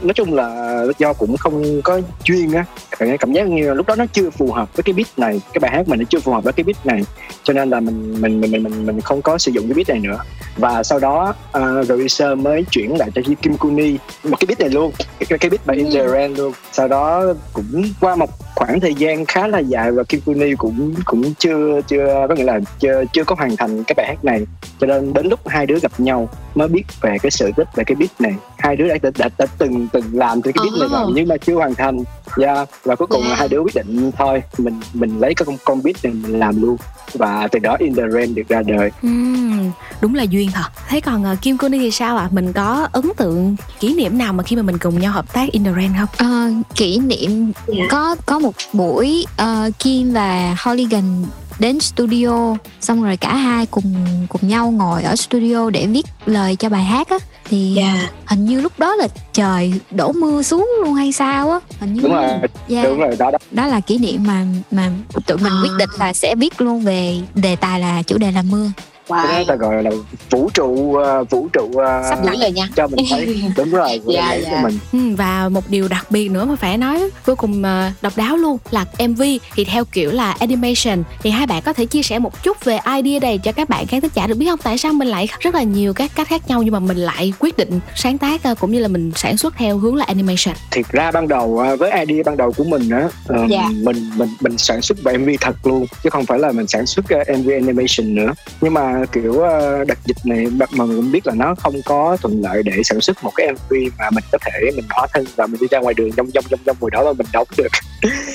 nói chung là do cũng không có duyên á cảm cảm giác như là lúc đó nó chưa phù hợp với cái beat này cái bài hát mình nó chưa phù hợp với cái beat này cho nên là mình mình mình mình mình, mình không có sử dụng cái beat này nữa. Và sau đó uh, producer mới chuyển lại cho Kim Kuni một cái beat này luôn. Cái, cái beat bài In The Rain luôn. Sau đó cũng qua một khoảng thời gian khá là dài và Kim Kuni cũng cũng chưa chưa có nghĩa là chưa chưa có hoàn thành cái bài hát này. Cho nên đến lúc hai đứa gặp nhau mới biết về cái sự tích về cái beat này. Hai đứa đã đã, đã, đã từng từng làm từ cái beat này rồi Oh. nhưng mà chưa hoàn thành yeah. và cuối cùng là Yeah. hai đứa quyết định thôi mình mình lấy cái con, con beat này mình làm luôn và từ đó In The Rain được ra đời Ừm, đúng là duyên thật. Thế còn uh, Kim Kuni thì sao ạ? Mình có ấn tượng kỷ niệm nào mà khi mà mình cùng nhau hợp tác In The Rain không? Ờ, kỷ niệm Dạ. có có một buổi ờ, Kim và Holigan đến studio xong rồi cả hai cùng cùng nhau ngồi ở studio để viết lời cho bài hát á thì Dạ. hình như lúc đó là trời đổ mưa xuống luôn hay sao á hình như đúng rồi Yeah. đúng rồi đó đó đó là kỷ niệm mà mà tụi mình À. quyết định là sẽ viết luôn về đề tài là chủ đề là mưa cái đó Wow. ta gọi là vũ trụ ờ, vũ trụ ờ, Sắp gửi lời nha. cho mình thấy đúng rồi Dạ, dạ. cho mình Ừ, và một điều đặc biệt nữa mà phải nói vô cùng ờ, độc đáo luôn là MV thì theo kiểu là animation thì hai bạn có thể chia sẻ một chút về idea này cho các bạn khán thính giả được biết không tại sao mình lại rất là nhiều các cách khác nhau nhưng mà mình lại quyết định sáng tác ờ, cũng như là mình sản xuất theo hướng là animation thiệt ra ban đầu ờ, với idea ban đầu của mình á ờ, Dạ. mình mình mình sản xuất bài MV thật luôn chứ không phải là mình sản xuất ờ, MV animation nữa nhưng mà kiểu đợt dịch này mà mình cũng biết là nó không có thuận lợi để sản xuất một cái MV mà mình có thể mình hóa thân và mình đi ra ngoài đường trong trong trong trong mùi đó mà mình đóng được.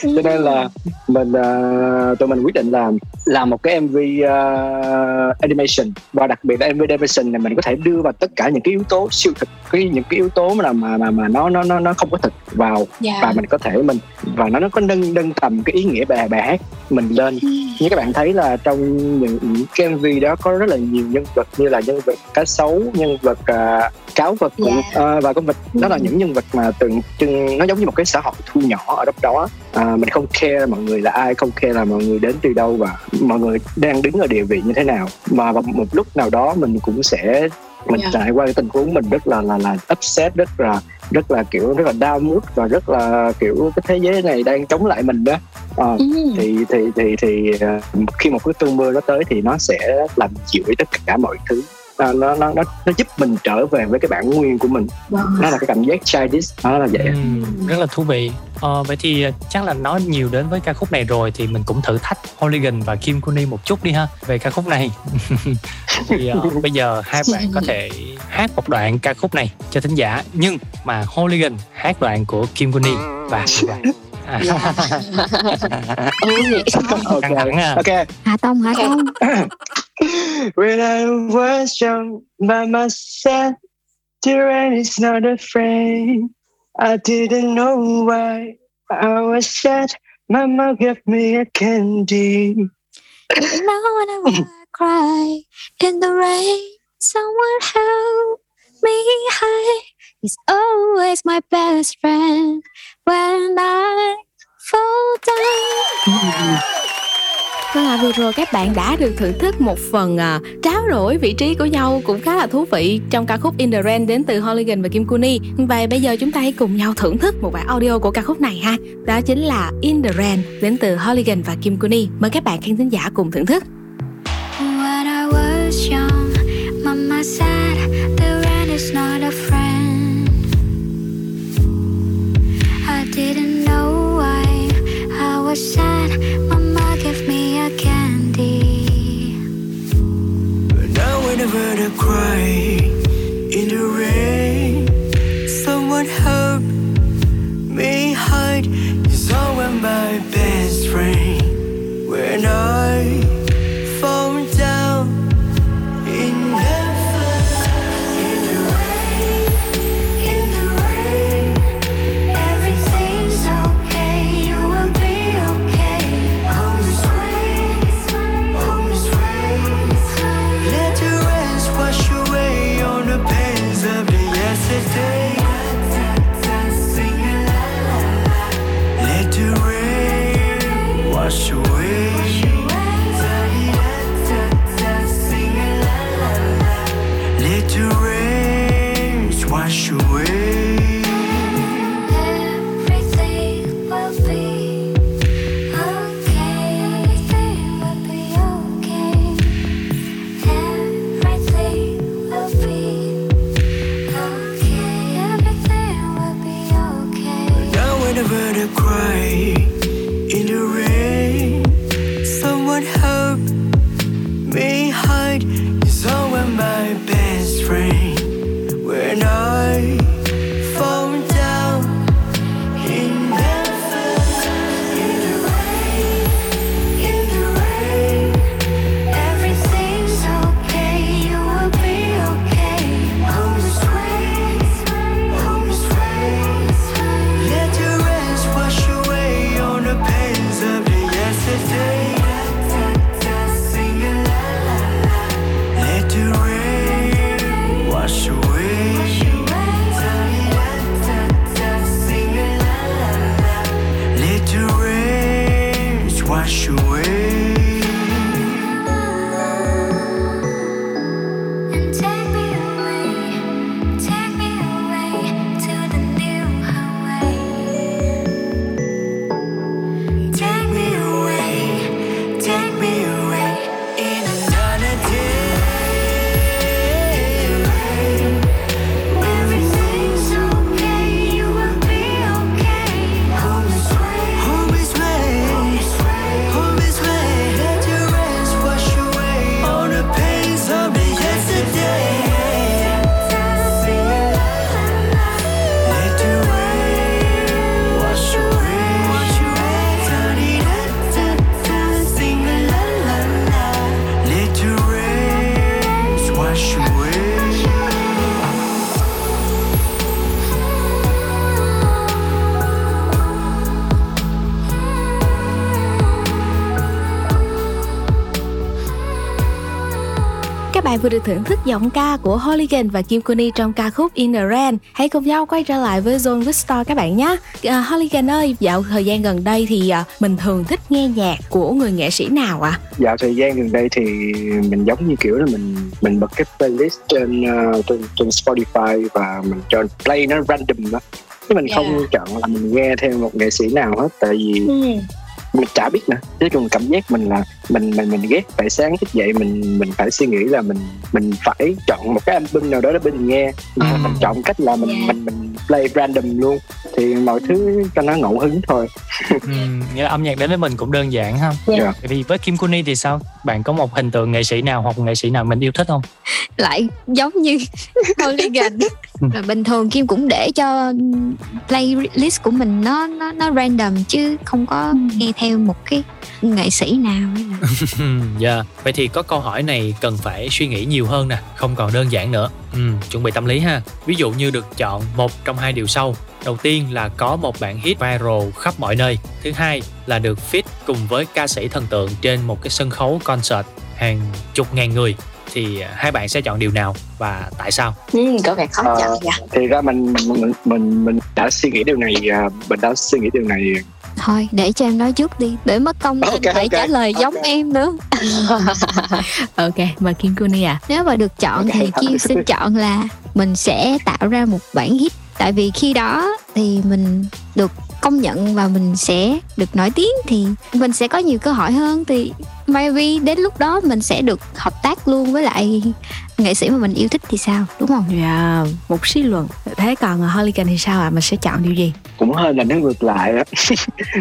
Cho nên là mình ờ, tụi mình quyết định làm làm một cái MV ờ, animation. Và đặc biệt là MV animation này mình có thể đưa vào tất cả những cái yếu tố siêu thực cái những cái yếu tố mà mà mà mà nó nó nó nó không có thực vào. Dạ. và mình có thể mình và nó nó có nâng nâng tầm cái ý nghĩa bài bài hát mình lên. Như các bạn thấy là trong những cái MV đó có rất là nhiều nhân vật như là nhân vật cá sấu nhân vật à, cáo vật Dạ. à, và con vật đó là những nhân vật mà tượng trưng nó giống như một cái xã hội thu nhỏ ở đất đó. À, mình không care mọi người là ai không care là mọi người đến từ đâu và mọi người đang đứng ở địa vị như thế nào. Mà vào một lúc nào đó mình cũng sẽ mình Dạ. trải qua cái tình huống mình rất là là là upset rất là rất là kiểu rất là down mood và rất là kiểu cái thế giới này đang chống lại mình đó Ờ, Ừ. thì thì thì thì ờ, khi một cái cơn mưa nó tới thì nó sẽ làm dịu tất cả mọi thứ à, nó nó nó nó giúp mình trở về với cái bản nguyên của mình. Wow. nó là cái cảm giác childish nó là vậy. Ừ, rất là thú vị. Ờ, vậy thì ờ, chắc là nói nhiều đến với ca khúc này rồi thì mình cũng thử thách Hooligan và Kim Kuni một chút đi ha về ca khúc này. Thì ờ, bây giờ hai bạn có thể hát một đoạn ca khúc này cho thính giả nhưng mà Hooligan hát đoạn của Kim Kuni và À. ok Căng thẳng ok Hạ Tông Hạ Tông When I was young, Mama said, the rain is not a friend. I didn't know why I was sad. Mama gave me a candy. You know when I wanna cry in the rain Someone help me hide He's always my best friend When I fall down Vâng ạ, vừa rồi các bạn đã được thưởng thức một phần à, tráo đổi vị trí của nhau cũng khá là thú vị trong ca khúc In The Rain đến từ Hooligan và Kim Kuni. Và bây giờ chúng ta hãy cùng nhau thưởng thức một bản audio của ca khúc này ha. Đó chính là In The Rain đến từ Hooligan và Kim Kuni. Mời các bạn khán thính giả cùng thưởng thức. When I was young, Mama said the rain is not a friend. Sad. Mama gave me a candy. But now whenever I cry in the rain, someone help me hide. It's always my best friend. When I thưởng thức giọng ca của Hooligan và Kim Kuni trong ca khúc In The Rain. Hãy cùng nhau quay trở lại với Zone Star các bạn nhé. À, Hooligan ơi, dạo thời gian gần đây thì à, mình thường thích nghe nhạc của người nghệ sĩ nào ạ? À? dạo thời gian gần đây thì mình giống như kiểu là mình mình bật cái playlist trên uh, trên, trên Spotify và mình cho play nó random đó chứ mình không chọn là mình nghe theo một nghệ sĩ nào hết tại vì mình chả biết nữa nói chung cảm giác mình là mình mình mình ghét phải sáng thức dậy mình mình phải suy nghĩ là mình mình phải chọn một cái album nào đó để mình nghe mà Ừ. mình chọn cách là mình Yeah. mình mình play random luôn thì mọi thứ cho nó ngẫu hứng thôi ừ, nghĩa là âm nhạc đến với mình cũng đơn giản ha Yeah. Dạ. Vậy vì với Kim Kuni thì sao bạn có một hình tượng nghệ sĩ nào hoặc nghệ sĩ nào mình yêu thích không lại giống như Hooligan rồi bình thường Kim cũng để cho playlist của mình nó nó nó random chứ không có nghe theo một cái nghệ sĩ nào hay là Dạ, vậy thì có câu hỏi này cần phải suy nghĩ nhiều hơn nè, không còn đơn giản nữa. Ừ, chuẩn bị tâm lý ha. Ví dụ như được chọn một trong hai điều sau. Đầu tiên là có một bản hit viral khắp mọi nơi. Thứ hai là được feat cùng với ca sĩ thần tượng trên một cái sân khấu concert hàng chục ngàn người. Thì à, hai bạn sẽ chọn điều nào và tại sao? Ừ, có vẻ khó Ờ, chọn nha. thì ra mình mình mình mình đã suy nghĩ điều này à, mình đã suy nghĩ điều này thôi để cho em nói trước đi để mất công Ok, anh phải ok, trả lời giống ok. em nữa ok mời kim kuni à nếu mà được chọn Ok, thì thôi. Kim xin chọn là mình sẽ tạo ra một bản hit tại vì khi đó thì mình được công nhận và mình sẽ được nổi tiếng thì mình sẽ có nhiều cơ hội hơn thì maybe đến lúc đó mình sẽ được hợp tác luôn với lại nghệ sĩ mà mình yêu thích thì sao đúng không? Dạ một suy luận. Thế còn Hooligan thì sao ạ? Mình sẽ chọn điều gì? Cũng hơi là nó ngược lại á.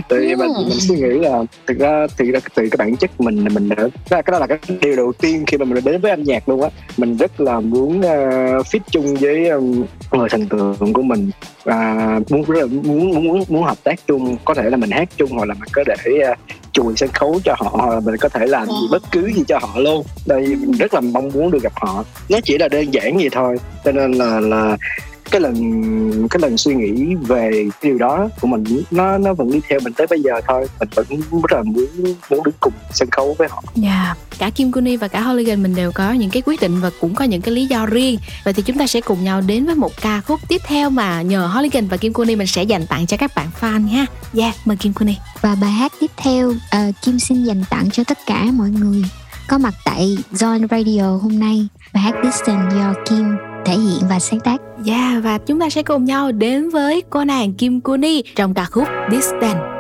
Tại vì mình, mình suy nghĩ là thực ra thì ra từ cái bản chất mình mình đã cái cái đó là cái điều đầu tiên khi mà mình đến với âm nhạc luôn á. Mình rất là muốn uh, fit chung với um, người thần tượng của mình. Và muốn muốn muốn muốn muốn hợp tác chung. Có thể là mình hát chung hoặc là mình có thể uh, chùi sân khấu cho họ hoặc là mình có thể làm gì bất cứ gì cho họ luôn. Đây mình rất là mong muốn được gặp họ. Nó chỉ là đơn giản vậy thôi. Cho nên là là cái lần cái lần suy nghĩ về cái điều đó của mình nó nó vẫn đi theo mình tới bây giờ thôi mình vẫn rất là muốn muốn đứng cùng sân khấu với họ Dạ, cả Kim Kuni và cả Hooligan mình đều có những cái quyết định và cũng có những cái lý do riêng. Vậy thì chúng ta sẽ cùng nhau đến với một ca khúc tiếp theo mà nhờ Hooligan và Kim Kuni mình sẽ dành tặng cho các bạn fan ha. Dạ, mời Kim Kuni. và bài hát tiếp theo ờ, Kim xin dành tặng cho tất cả mọi người có mặt tại Zone Radio hôm nay bài hát Distance do Kim thể hiện và sáng tác Yeah, và chúng ta sẽ cùng nhau đến với cô nàng Kim Kuni trong ca khúc Distance.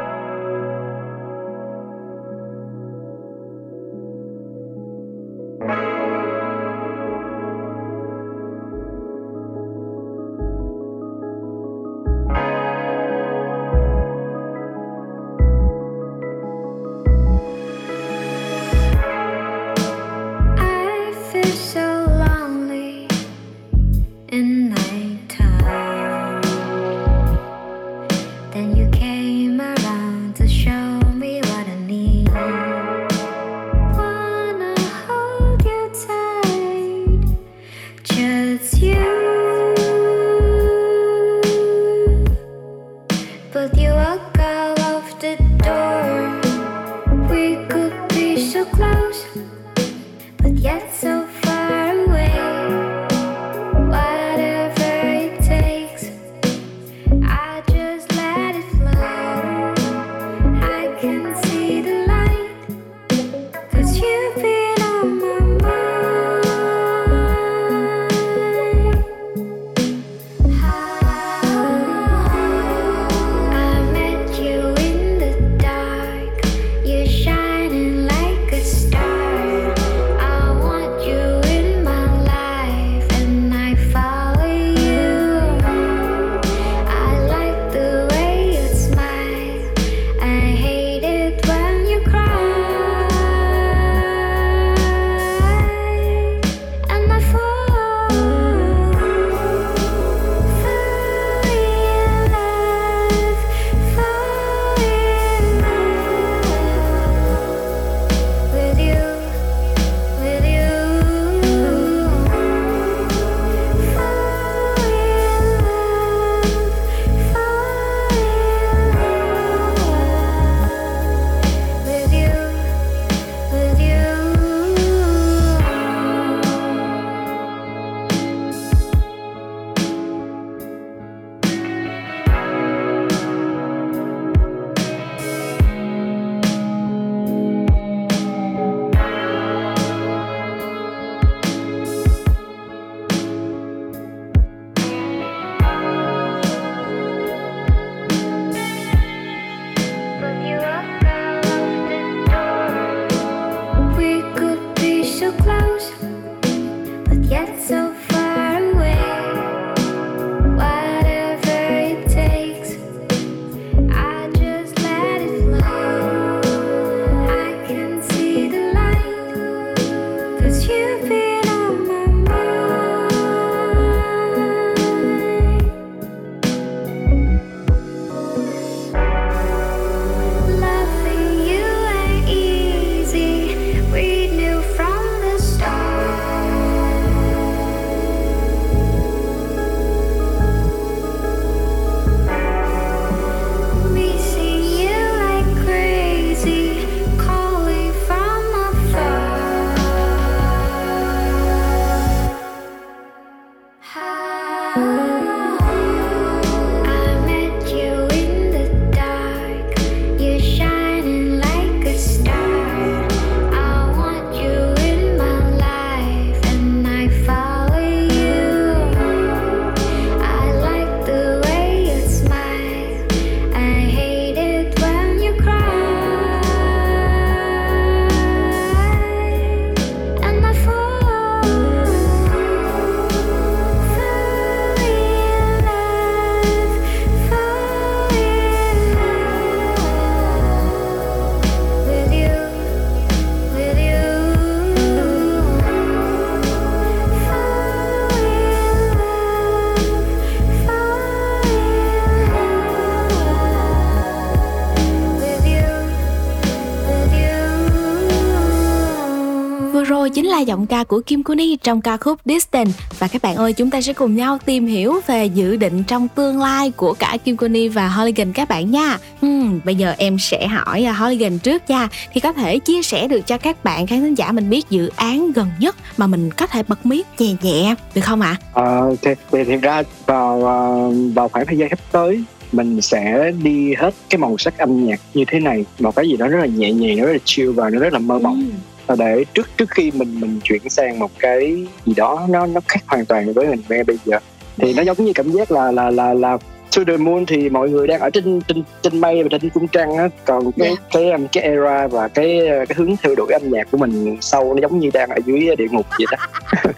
Ca của Kim Kuni trong ca khúc Distant. Và các bạn ơi chúng ta sẽ cùng nhau tìm hiểu về dự định trong tương lai của cả Kim Kuni và Holigan các bạn nha. Hmm, bây giờ em sẽ hỏi uh, Holigan trước nha. Thì có thể chia sẻ được cho các bạn khán thính giả mình biết dự án gần nhất mà mình có thể bật mí nhẹ nhẹ được không ạ? Ờ, ok. Thì thực ra vào ờ, vào khoảng thời gian sắp tới mình sẽ đi hết cái màu sắc âm nhạc như thế này. Một cái gì đó rất là nhẹ nhàng nó rất là chill và nó rất là mơ mộng. Và để trước trước khi mình mình chuyển sang một cái gì đó nó nó khác hoàn toàn với mình nghe bây giờ thì nó giống như cảm giác là là là là To the Moon thì mọi người đang ở trên trên trên mây và trên cung trăng á còn cái Yeah. cái um, cái era và cái cái hướng theo đuổi âm nhạc của mình sâu nó giống như đang ở dưới địa ngục vậy đó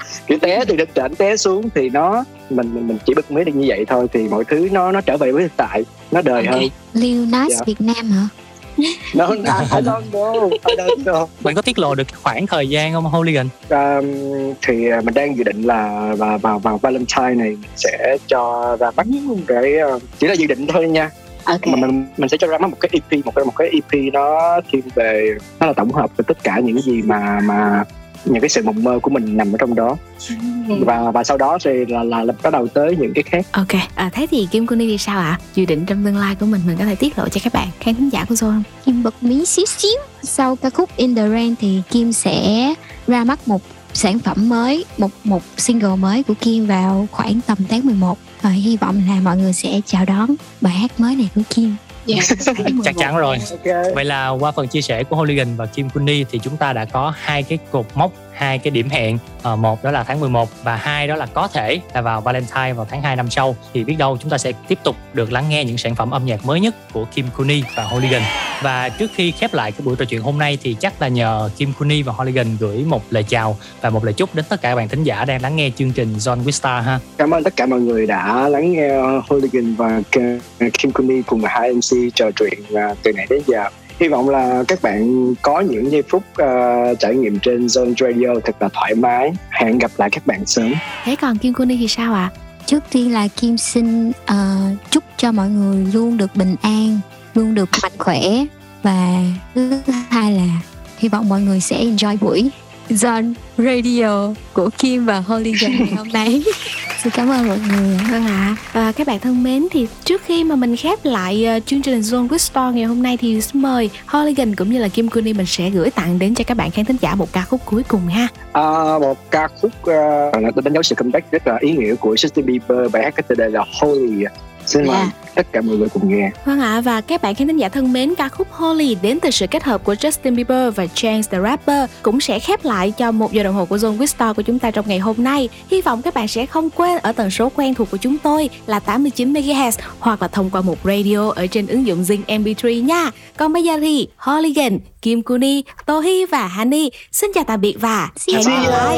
kiểu té từ trên trển té xuống thì nó mình mình chỉ bật mí được như vậy thôi thì mọi thứ nó nó trở về với thực tại nó đời hơn Lil Nas Dạ. Việt Nam hả? Nó I don't know I don't know Bạn có tiết lộ được khoảng thời gian không Holigan? Um, thì uh, mình đang dự định là vào vào vào Valentine này mình sẽ cho ra mắt cái uh, chỉ là dự định thôi nha Ok. mà mình mình sẽ cho ra mắt một cái EP một cái một cái EP nó thiên về nó là tổng hợp về tất cả những gì mà mà những cái sự mộng mơ của mình nằm ở trong đó. Và và sau đó thì là là, là bắt đầu tới những cái khác. Ok, à, thế thì Kim Kuni thì sao ạ? Dự định trong tương lai của mình mình có thể tiết lộ cho các bạn khán thính giả của Zone không? Kim bật mí xíu xíu. Sau ca khúc In The Rain thì Kim sẽ ra mắt một sản phẩm mới Một một single mới của Kim vào khoảng tầm tháng 11 Và hy vọng là mọi người sẽ chào đón bài hát mới này của Kim Dạ. Chắc chắn rồi. ok Vậy là qua phần chia sẻ của Holigan và Kim Kuni thì chúng ta đã có hai cái cột mốc, hai cái điểm hẹn. Ờ, một đó là tháng 11 và hai đó là có thể là vào Valentine vào tháng 2 năm sau. Thì biết đâu chúng ta sẽ tiếp tục được lắng nghe những sản phẩm âm nhạc mới nhất của Kim Kuni và Holigan. Và trước khi khép lại cái buổi trò chuyện hôm nay thì chắc là nhờ Kim Kuni và Holigan gửi một lời chào và một lời chúc đến tất cả các bạn thính giả đang lắng nghe chương trình John with ha. cảm ơn tất cả mọi người đã lắng nghe Hooligan và Kim Kuni cùng hai MC trò chuyện à, từ nãy đến giờ hy vọng là các bạn có những giây phút à, trải nghiệm trên Zone Radio thật là thoải mái. Hẹn gặp lại các bạn sớm. Thế còn Kim Kuni thì sao ạ? Trước tiên là Kim xin ờ, chúc cho mọi người luôn được bình an Luôn được mạnh khỏe. Và thứ hai là hy vọng mọi người sẽ enjoy buổi John Radio của Kim và Holigan ngày hôm nay Xin cảm ơn mọi người Vâng ạ. À, các bạn thân mến thì trước khi mà mình khép lại ờ, chương trình Zone with Star ngày hôm nay thì xin mời Holigan cũng như là Kim Kuni mình sẽ gửi tặng đến cho các bạn khán thính giả một ca khúc cuối cùng ha. À, một ca khúc uh, là tôi đánh dấu sự comeback rất là ý nghĩa của Justin Bieber bài hát có tựa đề là Holy xin mời Yeah. tất cả mọi người cùng nghe Vâng ạ và các bạn khán thính giả thân mến ca khúc Holy đến từ sự kết hợp của Justin Bieber và Chance the Rapper cũng sẽ khép lại cho một giờ đồng hồ của Zone Star của chúng ta trong ngày hôm nay. Hy vọng các bạn sẽ không quên ở tần số quen thuộc của chúng tôi là 89 MHz hoặc là thông qua một radio ở trên ứng dụng Zing MP3 nha. Còn bây giờ thì Holigan, Kim Kuni, Tohi và Hani xin chào tạm biệt và hẹn gặp lại.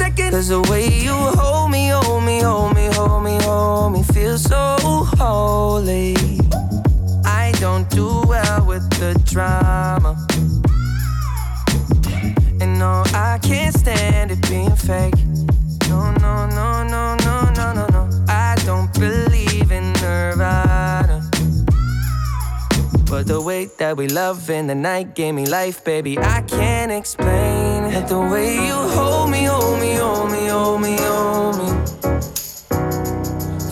second. Cause the way you hold me, hold me, hold me, hold me, hold me, feel so holy. I don't do well with the drama. And no, I can't stand it being fake. No, no, no, no, no, no, no, no. I don't believe But the way that we love in the night gave me life, baby. I can't explain it. The way you hold me, hold me, hold me, hold me, hold me.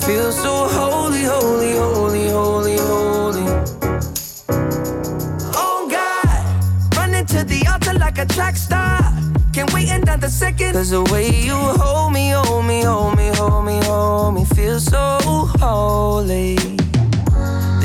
Feel so holy, holy, holy, holy, holy. Oh God, running to the altar like a track star. Can't wait another second. Cause the way you hold me, hold me, hold me, hold me, hold me, feel so holy.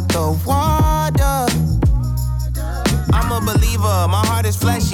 The water, I'm a believer, my heart is fleshy.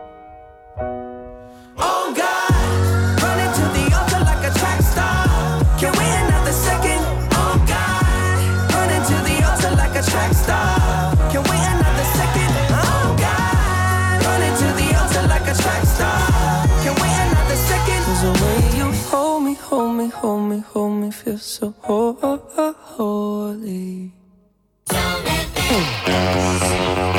hold me, hold me, feel so holy. Don't let me